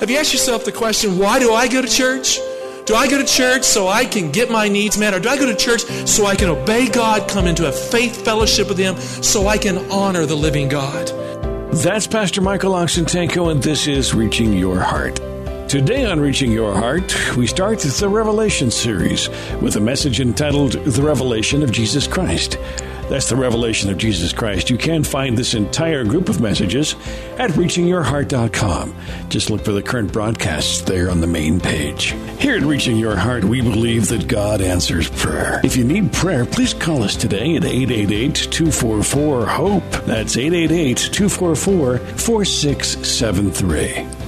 Have you asked yourself the question, why do I go to church? Do I go to church so I can get my needs met? Or do I go to church so I can obey God, come into a faith fellowship with Him, so I can honor the living God? That's Pastor Michael Oxentenko, and this is Reaching Your Heart. Today on Reaching Your Heart, we start the Revelation series with a message entitled The Revelation of Jesus Christ. That's the revelation of Jesus Christ. You can find this entire group of messages at reachingyourheart.com. Just look for the current broadcasts there on the main page. Here at Reaching Your Heart, we believe that God answers prayer. If you need prayer, please call us today at 888 244 HOPE. That's 888 244 4673.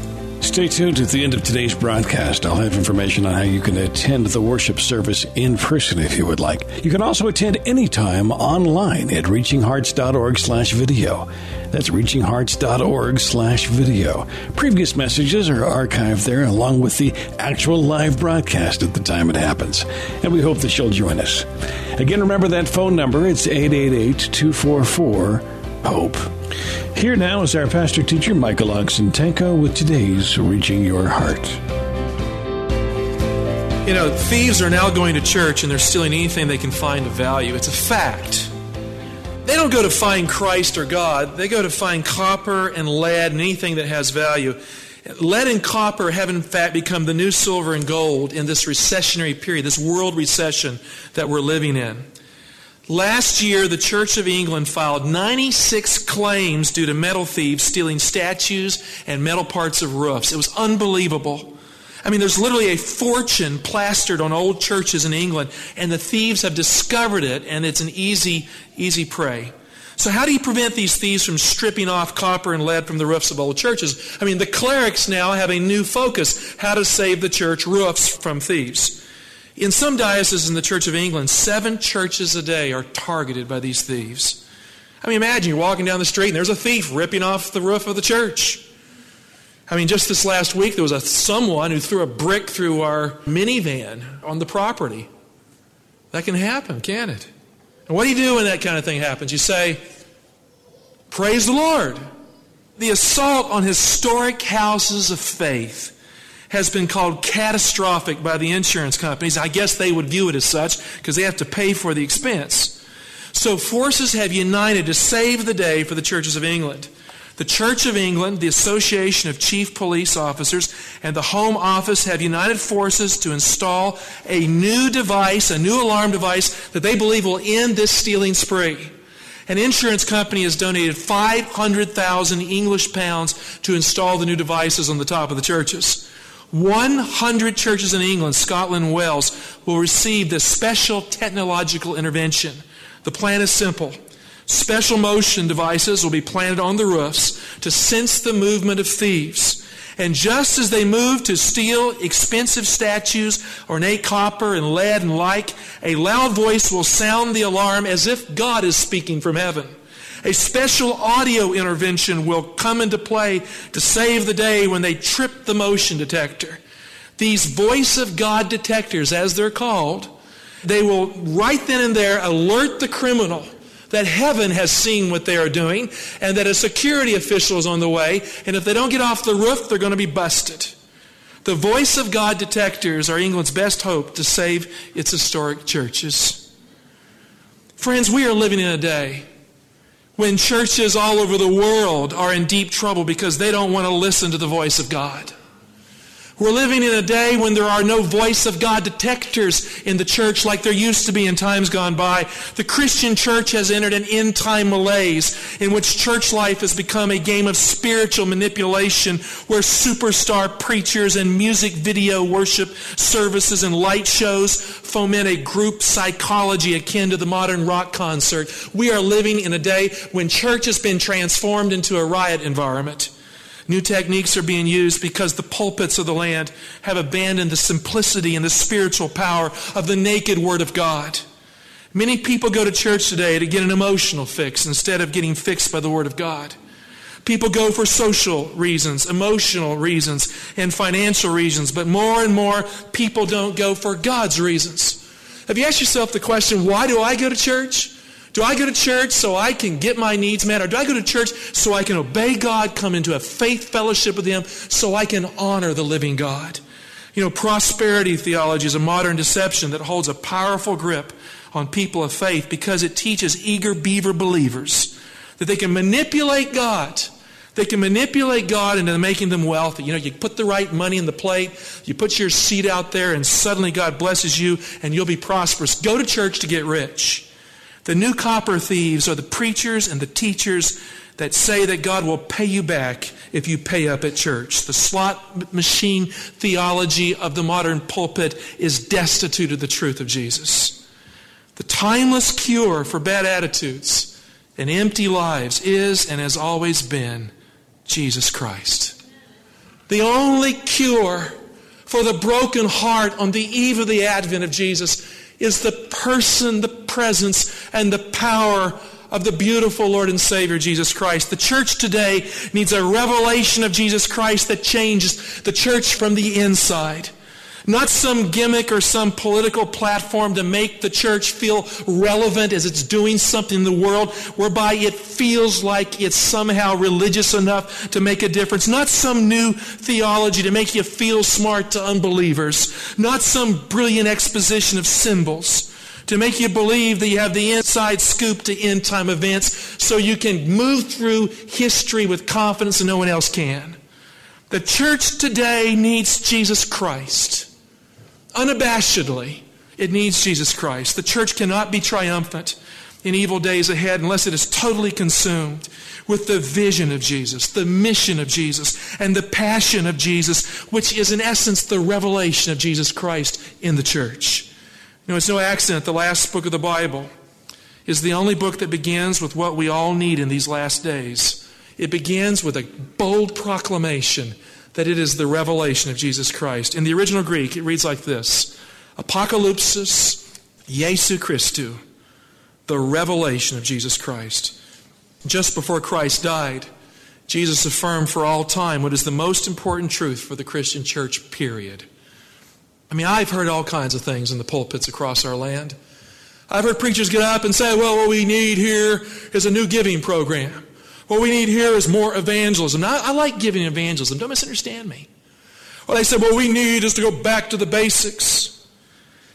Stay tuned at the end of today's broadcast. I'll have information on how you can attend the worship service in person if you would like. You can also attend anytime online at reachinghearts.org slash video. That's reachinghearts.org slash video. Previous messages are archived there along with the actual live broadcast at the time it happens. And we hope that you'll join us. Again, remember that phone number. It's 888 244 HOPE. Here now is our pastor teacher, Michael Oxentenko, with today's Reaching Your Heart. You know, thieves are now going to church and they're stealing anything they can find of value. It's a fact. They don't go to find Christ or God, they go to find copper and lead and anything that has value. Lead and copper have, in fact, become the new silver and gold in this recessionary period, this world recession that we're living in. Last year, the Church of England filed 96 claims due to metal thieves stealing statues and metal parts of roofs. It was unbelievable. I mean, there's literally a fortune plastered on old churches in England, and the thieves have discovered it, and it's an easy, easy prey. So, how do you prevent these thieves from stripping off copper and lead from the roofs of old churches? I mean, the clerics now have a new focus how to save the church roofs from thieves. In some dioceses in the Church of England, seven churches a day are targeted by these thieves. I mean, imagine you're walking down the street and there's a thief ripping off the roof of the church. I mean, just this last week, there was a someone who threw a brick through our minivan on the property. That can happen, can it? And what do you do when that kind of thing happens? You say, Praise the Lord. The assault on historic houses of faith has been called catastrophic by the insurance companies. I guess they would view it as such because they have to pay for the expense. So forces have united to save the day for the churches of England. The Church of England, the Association of Chief Police Officers, and the Home Office have united forces to install a new device, a new alarm device that they believe will end this stealing spree. An insurance company has donated 500,000 English pounds to install the new devices on the top of the churches. 100 churches in England, Scotland, and Wales will receive this special technological intervention. The plan is simple. Special motion devices will be planted on the roofs to sense the movement of thieves. And just as they move to steal expensive statues, ornate copper and lead and like, a loud voice will sound the alarm as if God is speaking from heaven. A special audio intervention will come into play to save the day when they trip the motion detector. These voice of God detectors, as they're called, they will right then and there alert the criminal that heaven has seen what they are doing and that a security official is on the way. And if they don't get off the roof, they're going to be busted. The voice of God detectors are England's best hope to save its historic churches. Friends, we are living in a day when churches all over the world are in deep trouble because they don't want to listen to the voice of God. We're living in a day when there are no voice of God detectors in the church like there used to be in times gone by. The Christian church has entered an end time malaise in which church life has become a game of spiritual manipulation where superstar preachers and music video worship services and light shows foment a group psychology akin to the modern rock concert. We are living in a day when church has been transformed into a riot environment. New techniques are being used because the pulpits of the land have abandoned the simplicity and the spiritual power of the naked Word of God. Many people go to church today to get an emotional fix instead of getting fixed by the Word of God. People go for social reasons, emotional reasons, and financial reasons, but more and more people don't go for God's reasons. Have you asked yourself the question, why do I go to church? Do I go to church so I can get my needs met? Or do I go to church so I can obey God, come into a faith fellowship with Him, so I can honor the living God? You know, prosperity theology is a modern deception that holds a powerful grip on people of faith because it teaches eager beaver believers that they can manipulate God. They can manipulate God into making them wealthy. You know, you put the right money in the plate, you put your seed out there, and suddenly God blesses you and you'll be prosperous. Go to church to get rich. The new copper thieves are the preachers and the teachers that say that God will pay you back if you pay up at church. The slot machine theology of the modern pulpit is destitute of the truth of Jesus. The timeless cure for bad attitudes and empty lives is and has always been Jesus Christ. The only cure for the broken heart on the eve of the advent of Jesus is the person, the presence, and the power of the beautiful Lord and Savior Jesus Christ. The church today needs a revelation of Jesus Christ that changes the church from the inside. Not some gimmick or some political platform to make the church feel relevant as it's doing something in the world whereby it feels like it's somehow religious enough to make a difference. Not some new theology to make you feel smart to unbelievers. Not some brilliant exposition of symbols to make you believe that you have the inside scoop to end time events so you can move through history with confidence and no one else can. The church today needs Jesus Christ unabashedly, it needs Jesus Christ. The church cannot be triumphant in evil days ahead unless it is totally consumed with the vision of Jesus, the mission of Jesus, and the passion of Jesus, which is in essence the revelation of Jesus Christ in the church. You know, it's no accident the last book of the Bible is the only book that begins with what we all need in these last days. It begins with a bold proclamation that it is the revelation of Jesus Christ. In the original Greek, it reads like this Apocalypsis Jesu Christu, the revelation of Jesus Christ. Just before Christ died, Jesus affirmed for all time what is the most important truth for the Christian church, period. I mean, I've heard all kinds of things in the pulpits across our land. I've heard preachers get up and say, well, what we need here is a new giving program. What we need here is more evangelism. Now, I like giving evangelism. Don't misunderstand me. Well, they said, what we need is to go back to the basics.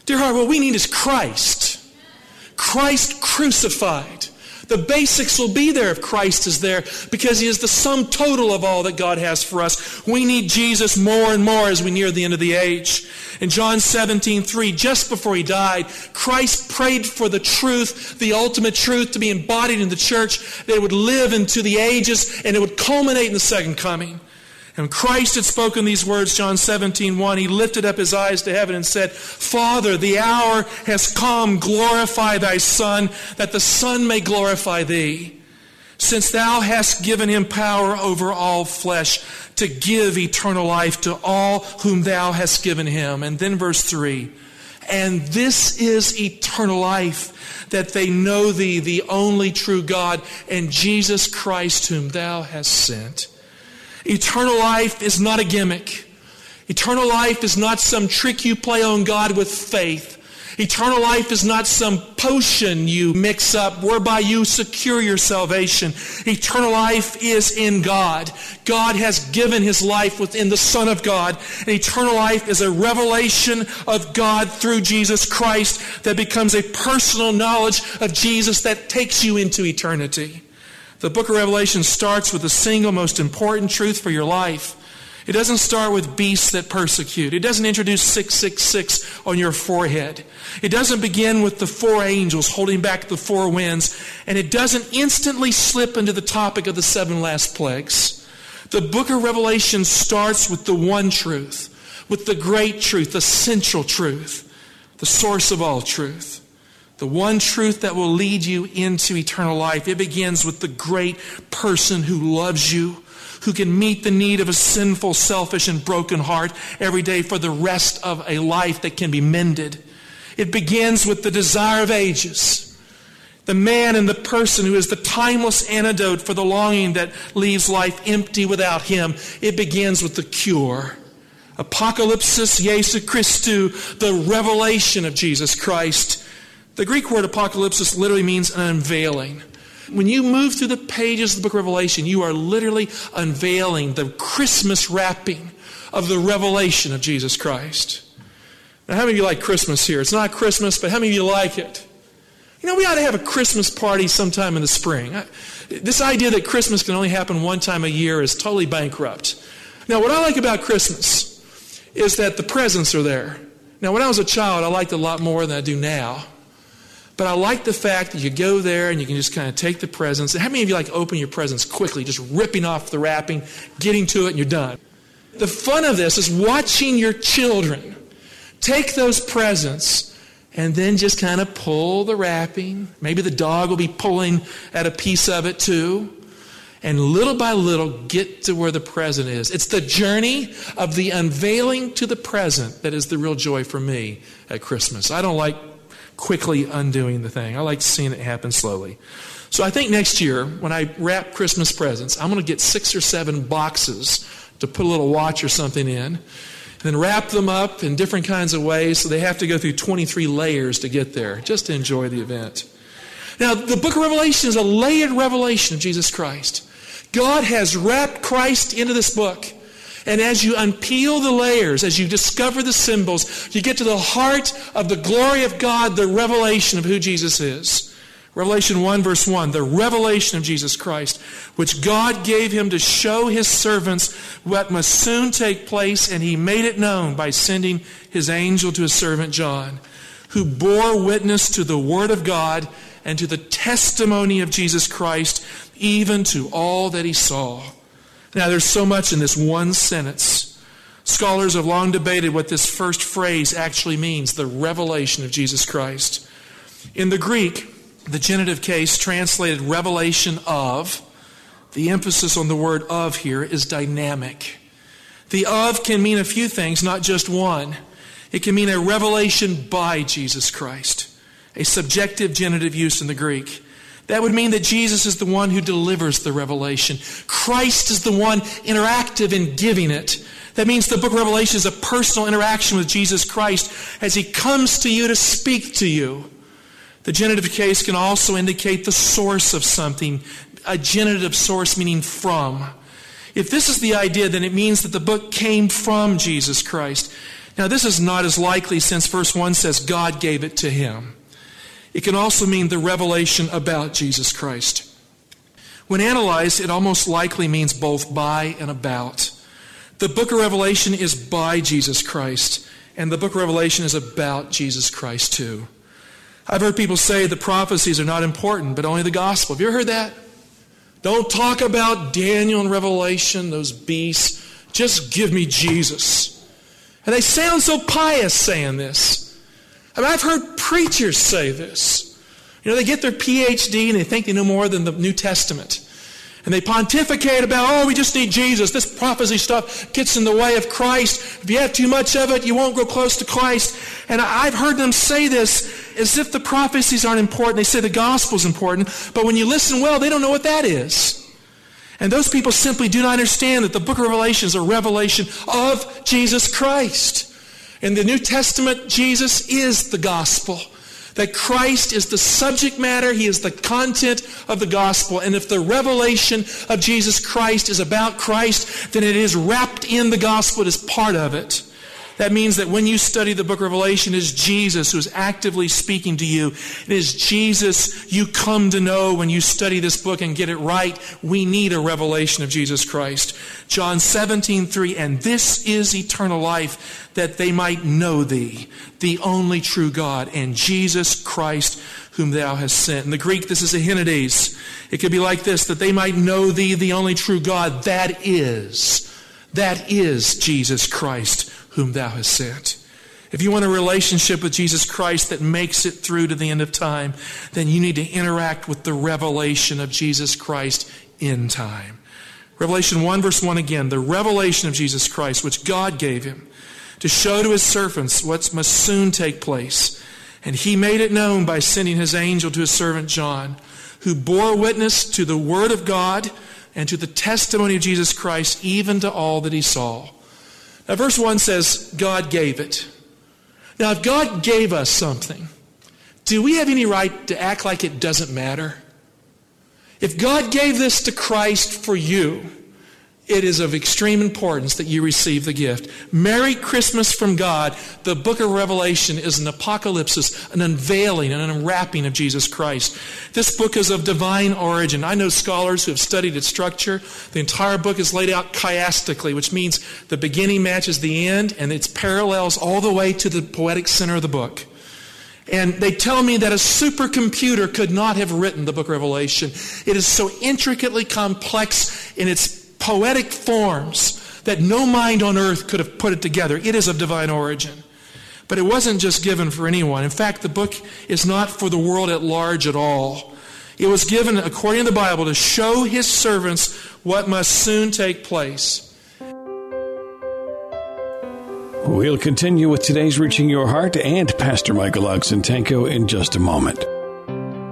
Dear heart, what we need is Christ. Christ crucified. The basics will be there if Christ is there because He is the sum total of all that God has for us. We need Jesus more and more as we near the end of the age. In John 17, 3, just before He died, Christ prayed for the truth, the ultimate truth to be embodied in the church, that it would live into the ages and it would culminate in the second coming. And Christ had spoken these words, John 17, 1, he lifted up his eyes to heaven and said, Father, the hour has come. Glorify thy Son, that the Son may glorify thee. Since thou hast given him power over all flesh to give eternal life to all whom thou hast given him. And then verse 3 And this is eternal life, that they know thee, the only true God, and Jesus Christ, whom thou hast sent. Eternal life is not a gimmick. Eternal life is not some trick you play on God with faith. Eternal life is not some potion you mix up whereby you secure your salvation. Eternal life is in God. God has given his life within the Son of God. And eternal life is a revelation of God through Jesus Christ that becomes a personal knowledge of Jesus that takes you into eternity. The book of Revelation starts with the single most important truth for your life. It doesn't start with beasts that persecute. It doesn't introduce 666 on your forehead. It doesn't begin with the four angels holding back the four winds. And it doesn't instantly slip into the topic of the seven last plagues. The book of Revelation starts with the one truth, with the great truth, the central truth, the source of all truth the one truth that will lead you into eternal life. It begins with the great person who loves you, who can meet the need of a sinful, selfish, and broken heart every day for the rest of a life that can be mended. It begins with the desire of ages. The man and the person who is the timeless antidote for the longing that leaves life empty without him. It begins with the cure. Apocalypsis Jesu Christu, the revelation of Jesus Christ. The Greek word apocalypsis literally means an unveiling. When you move through the pages of the book of Revelation, you are literally unveiling the Christmas wrapping of the revelation of Jesus Christ. Now, how many of you like Christmas here? It's not Christmas, but how many of you like it? You know, we ought to have a Christmas party sometime in the spring. This idea that Christmas can only happen one time a year is totally bankrupt. Now, what I like about Christmas is that the presents are there. Now, when I was a child, I liked it a lot more than I do now. But I like the fact that you go there and you can just kind of take the presents. How many of you like open your presents quickly, just ripping off the wrapping, getting to it, and you're done? The fun of this is watching your children take those presents and then just kind of pull the wrapping. Maybe the dog will be pulling at a piece of it too and little by little get to where the present is. It's the journey of the unveiling to the present that is the real joy for me at Christmas. I don't like quickly undoing the thing, I like seeing it happen slowly. So I think next year, when I wrap Christmas presents, I'm going to get six or seven boxes to put a little watch or something in. And then wrap them up in different kinds of ways so they have to go through 23 layers to get there, just to enjoy the event. Now, the book of Revelation is a layered revelation of Jesus Christ. God has wrapped Christ into this book. And as you unpeel the layers, as you discover the symbols, you get to the heart of the glory of God, the revelation of who Jesus is. Revelation 1, verse 1, the revelation of Jesus Christ, which God gave him to show his servants what must soon take place, and he made it known by sending his angel to his servant John, who bore witness to the word of God and to the testimony of Jesus Christ, even to all that he saw. Now, there's so much in this one sentence. Scholars have long debated what this first phrase actually means the revelation of Jesus Christ. In the Greek, the genitive case translated revelation of, the emphasis on the word of here is dynamic. The of can mean a few things, not just one. It can mean a revelation by Jesus Christ a subjective genitive use in the Greek. That would mean that Jesus is the one who delivers the revelation. Christ is the one interactive in giving it. That means the book of Revelation is a personal interaction with Jesus Christ as he comes to you to speak to you. The genitive case can also indicate the source of something, a genitive source meaning from. If this is the idea, then it means that the book came from Jesus Christ. Now, this is not as likely since verse 1 says God gave it to him. It can also mean the revelation about Jesus Christ. When analyzed, it almost likely means both by and about. The book of Revelation is by Jesus Christ, and the book of Revelation is about Jesus Christ too. I've heard people say the prophecies are not important, but only the gospel. Have you ever heard that? Don't talk about Daniel and Revelation, those beasts. Just give me Jesus. And they sound so pious saying this. I mean, I've heard preachers say this. You know, they get their PhD and they think they know more than the New Testament. And they pontificate about, oh, we just need Jesus. This prophecy stuff gets in the way of Christ. If you have too much of it, you won't grow close to Christ. And I've heard them say this as if the prophecies aren't important. They say the gospel is important. But when you listen well, they don't know what that is. And those people simply do not understand that the book of Revelation is a revelation of Jesus Christ. In the New Testament, Jesus is the gospel. That Christ is the subject matter, He is the content of the gospel. And if the revelation of Jesus Christ is about Christ, then it is wrapped in the gospel, it is part of it. That means that when you study the book of Revelation, it is Jesus who is actively speaking to you. It is Jesus you come to know when you study this book and get it right. We need a revelation of Jesus Christ. John 17, 3, and this is eternal life, that they might know thee, the only true God, and Jesus Christ, whom thou hast sent. In the Greek, this is ehenides. It could be like this, that they might know thee, the only true God. That is, that is Jesus Christ whom thou hast sent. If you want a relationship with Jesus Christ that makes it through to the end of time, then you need to interact with the revelation of Jesus Christ in time. Revelation 1, verse 1 again, the revelation of Jesus Christ, which God gave him to show to his servants what must soon take place. And he made it known by sending his angel to his servant John, who bore witness to the word of God and to the testimony of Jesus Christ, even to all that he saw. Now, verse 1 says, God gave it. Now, if God gave us something, do we have any right to act like it doesn't matter? If God gave this to Christ for you, it is of extreme importance that you receive the gift. Merry Christmas from God. The book of Revelation is an apocalypse, an unveiling, an unwrapping of Jesus Christ. This book is of divine origin. I know scholars who have studied its structure. The entire book is laid out chiastically, which means the beginning matches the end, and it's parallels all the way to the poetic center of the book. And they tell me that a supercomputer could not have written the book of Revelation. It is so intricately complex in its poetic forms that no mind on earth could have put it together. It is of divine origin. But it wasn't just given for anyone. In fact, the book is not for the world at large at all. It was given, according to the Bible, to show his servants what must soon take place. We'll continue with today's Reaching Your Heart and Pastor Michael Oxentenko in just a moment.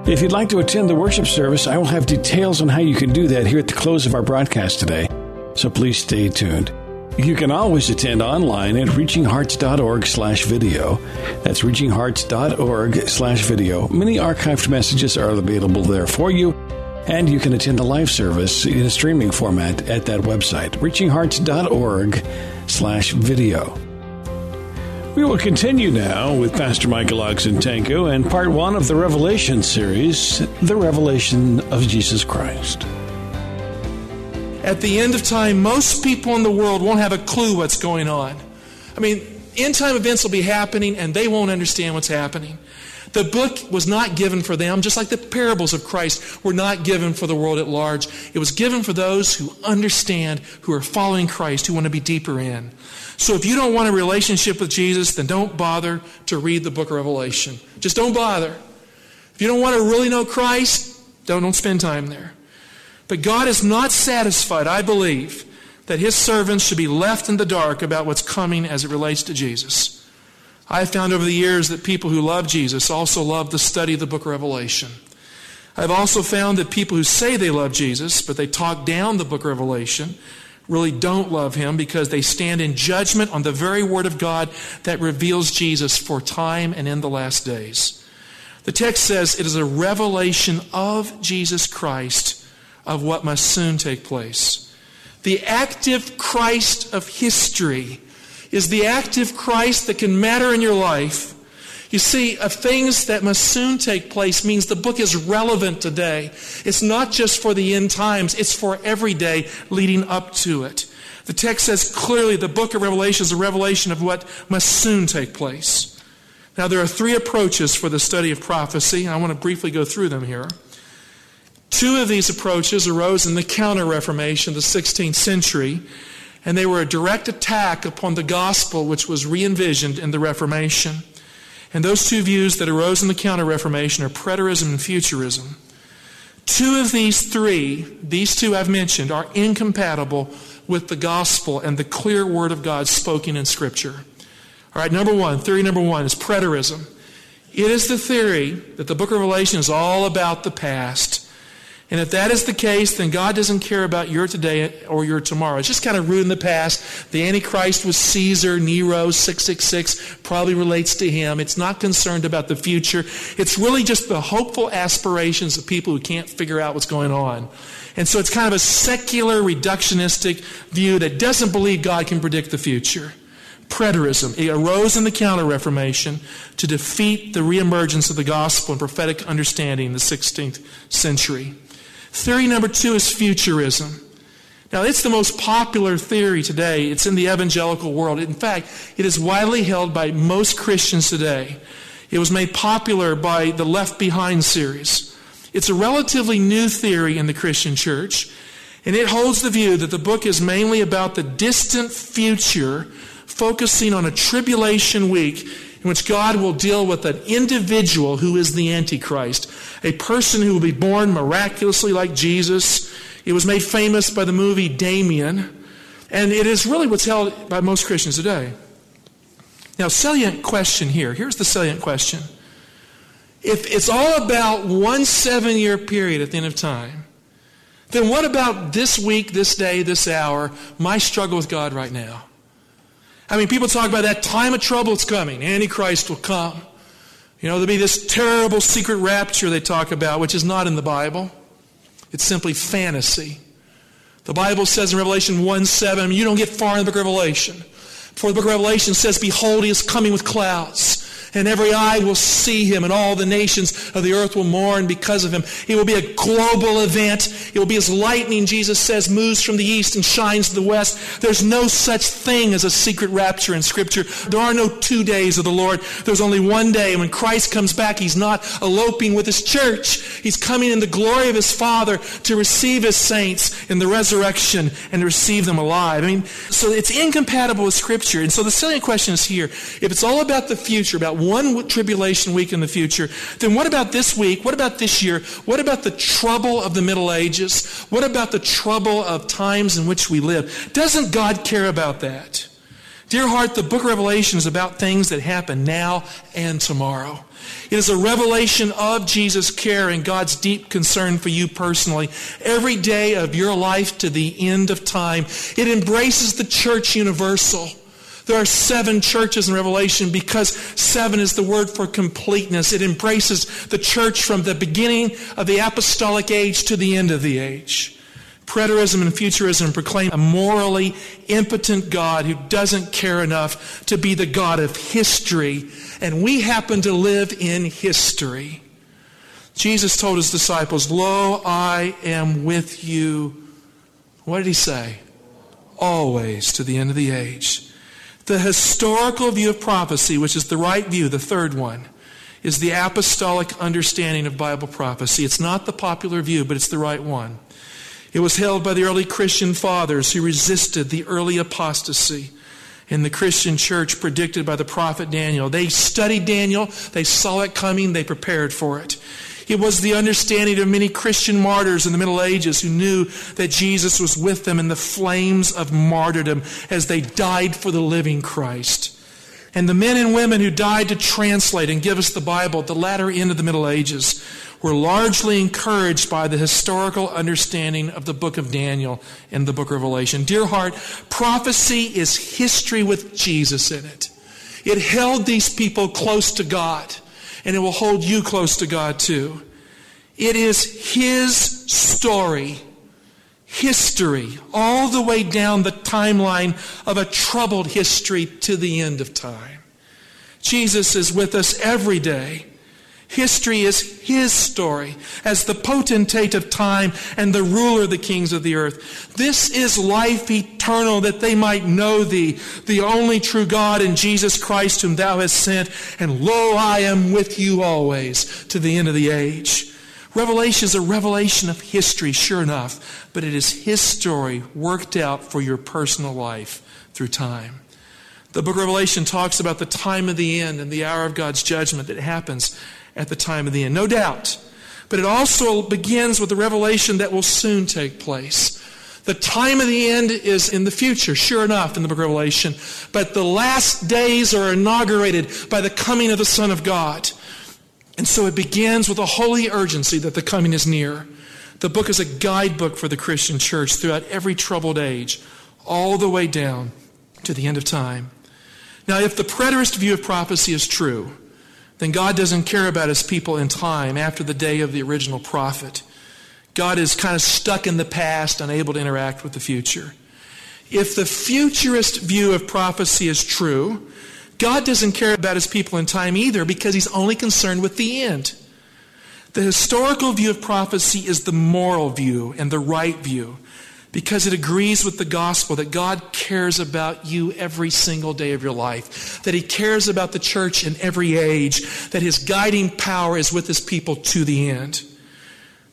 If you'd like to attend the worship service, I will have details on how you can do that here at the close of our broadcast today, so please stay tuned. You can always attend online at reachinghearts.org slash video. That's reachinghearts.org slash video. Many archived messages are available there for you, and you can attend the live service in a streaming format at that website, reachinghearts.org slash video. We will continue now with Pastor Michael Oxentenko and part one of the Revelation series, The Revelation of Jesus Christ. At the end of time, most people in the world won't have a clue what's going on. I mean, end time events will be happening and they won't understand what's happening. The book was not given for them, just like the parables of Christ were not given for the world at large. It was given for those who understand, who are following Christ, who want to be deeper in. So if you don't want a relationship with Jesus, then don't bother to read the book of Revelation. Just don't bother. If you don't want to really know Christ, don't, don't spend time there. But God is not satisfied, I believe, that his servants should be left in the dark about what's coming as it relates to Jesus. I have found over the years that people who love Jesus also love the study of the book of Revelation. I've also found that people who say they love Jesus, but they talk down the book of Revelation, really don't love him because they stand in judgment on the very word of God that reveals Jesus for time and in the last days. The text says it is a revelation of Jesus Christ of what must soon take place. The active Christ of history is the active Christ that can matter in your life you see, of things that must soon take place means the book is relevant today. It's not just for the end times, it's for every day leading up to it. The text says clearly the book of Revelation is a revelation of what must soon take place. Now, there are three approaches for the study of prophecy. I want to briefly go through them here. Two of these approaches arose in the Counter Reformation, the 16th century, and they were a direct attack upon the gospel which was re envisioned in the Reformation. And those two views that arose in the Counter Reformation are preterism and futurism. Two of these three, these two I've mentioned, are incompatible with the gospel and the clear word of God spoken in Scripture. All right, number one, theory number one is preterism. It is the theory that the book of Revelation is all about the past and if that is the case, then God doesn't care about your today or your tomorrow. It's just kind of rooted in the past. The Antichrist was Caesar, Nero, 666, probably relates to him. It's not concerned about the future. It's really just the hopeful aspirations of people who can't figure out what's going on. And so it's kind of a secular, reductionistic view that doesn't believe God can predict the future. Preterism. It arose in the Counter Reformation to defeat the reemergence of the gospel and prophetic understanding in the 16th century. Theory number two is futurism. Now, it's the most popular theory today. It's in the evangelical world. In fact, it is widely held by most Christians today. It was made popular by the Left Behind series. It's a relatively new theory in the Christian church, and it holds the view that the book is mainly about the distant future, focusing on a tribulation week in which God will deal with an individual who is the Antichrist, a person who will be born miraculously like Jesus, It was made famous by the movie Damien, and it is really what's held by most Christians today. Now, salient question here. Here's the salient question. If it's all about one seven year period at the end of time, then what about this week, this day, this hour, my struggle with God right now? I mean, people talk about that time of trouble that's coming. Antichrist will come. You know, there'll be this terrible secret rapture they talk about, which is not in the Bible. It's simply fantasy. The Bible says in Revelation 1 7, you don't get far in the book of Revelation. For the book of Revelation says, Behold, he is coming with clouds and every eye will see him, and all the nations of the earth will mourn because of him. It will be a global event. It will be as lightning, Jesus says, moves from the east and shines to the west. There's no such thing as a secret rapture in Scripture. There are no two days of the Lord. There's only one day. When Christ comes back, he's not eloping with his church. He's coming in the glory of his Father to receive his saints in the resurrection and to receive them alive. I mean, so it's incompatible with Scripture. And so the salient question is here. If it's all about the future, about one tribulation week in the future, then what about this week? What about this year? What about the trouble of the Middle Ages? What about the trouble of times in which we live? Doesn't God care about that? Dear heart, the book of Revelation is about things that happen now and tomorrow. It is a revelation of Jesus' care and God's deep concern for you personally. Every day of your life to the end of time. It embraces the church universal. There are seven churches in Revelation because seven is the word for completeness. It embraces the church from the beginning of the apostolic age to the end of the age. Preterism and futurism proclaim a morally impotent God who doesn't care enough to be the God of history, and we happen to live in history. Jesus told his disciples, Lo, I am with you. What did he say? Always to the end of the age. The historical view of prophecy, which is the right view, the third one, is the apostolic understanding of Bible prophecy. It's not the popular view, but it's the right one. It was held by the early Christian fathers who resisted the early apostasy in the Christian church predicted by the prophet Daniel. They studied Daniel, they saw it coming, they prepared for it. It was the understanding of many Christian martyrs in the Middle Ages who knew that Jesus was with them in the flames of martyrdom as they died for the living Christ. And the men and women who died to translate and give us the Bible at the latter end of the Middle Ages were largely encouraged by the historical understanding of the book of Daniel and the book of Revelation. Dear heart, prophecy is history with Jesus in it. It held these people close to God and it will hold you close to God too. It is His story, history, all the way down the timeline of a troubled history to the end of time. Jesus is with us every day. History is his story as the potentate of time and the ruler of the kings of the earth. This is life eternal that they might know thee, the only true God and Jesus Christ whom thou hast sent. And lo, I am with you always to the end of the age. Revelation is a revelation of history, sure enough, but it is his story worked out for your personal life through time. The book of Revelation talks about the time of the end and the hour of God's judgment that happens at the time of the end. No doubt. But it also begins with the revelation that will soon take place. The time of the end is in the future, sure enough, in the book of Revelation. But the last days are inaugurated by the coming of the Son of God. And so it begins with a holy urgency that the coming is near. The book is a guidebook for the Christian church throughout every troubled age, all the way down to the end of time. Now, if the preterist view of prophecy is true, then God doesn't care about his people in time after the day of the original prophet. God is kind of stuck in the past, unable to interact with the future. If the futurist view of prophecy is true, God doesn't care about his people in time either because he's only concerned with the end. The historical view of prophecy is the moral view and the right view because it agrees with the gospel that God cares about you every single day of your life, that He cares about the church in every age, that His guiding power is with His people to the end.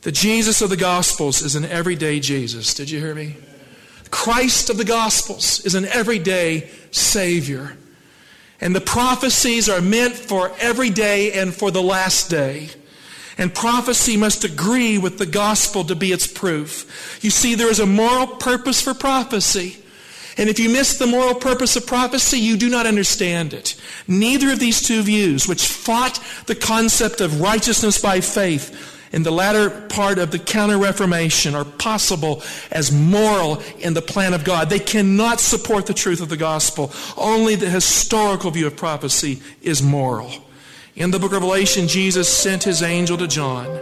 The Jesus of the Gospels is an everyday Jesus. Did you hear me? Christ of the Gospels is an everyday Savior. And the prophecies are meant for every day and for the last day. And prophecy must agree with the gospel to be its proof. You see, there is a moral purpose for prophecy. And if you miss the moral purpose of prophecy, you do not understand it. Neither of these two views, which fought the concept of righteousness by faith in the latter part of the Counter Reformation, are possible as moral in the plan of God. They cannot support the truth of the gospel. Only the historical view of prophecy is moral. In the book of Revelation, Jesus sent his angel to John.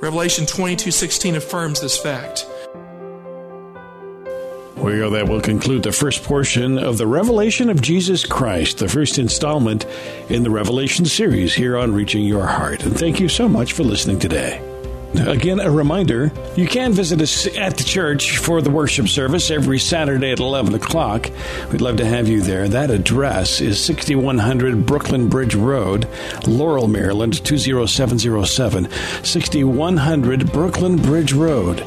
Revelation 22 16 affirms this fact. Well, that will conclude the first portion of the Revelation of Jesus Christ, the first installment in the Revelation series here on Reaching Your Heart. And thank you so much for listening today. Again, a reminder you can visit us at the church for the worship service every Saturday at 11 o'clock. We'd love to have you there. That address is 6100 Brooklyn Bridge Road, Laurel, Maryland 20707. 6100 Brooklyn Bridge Road.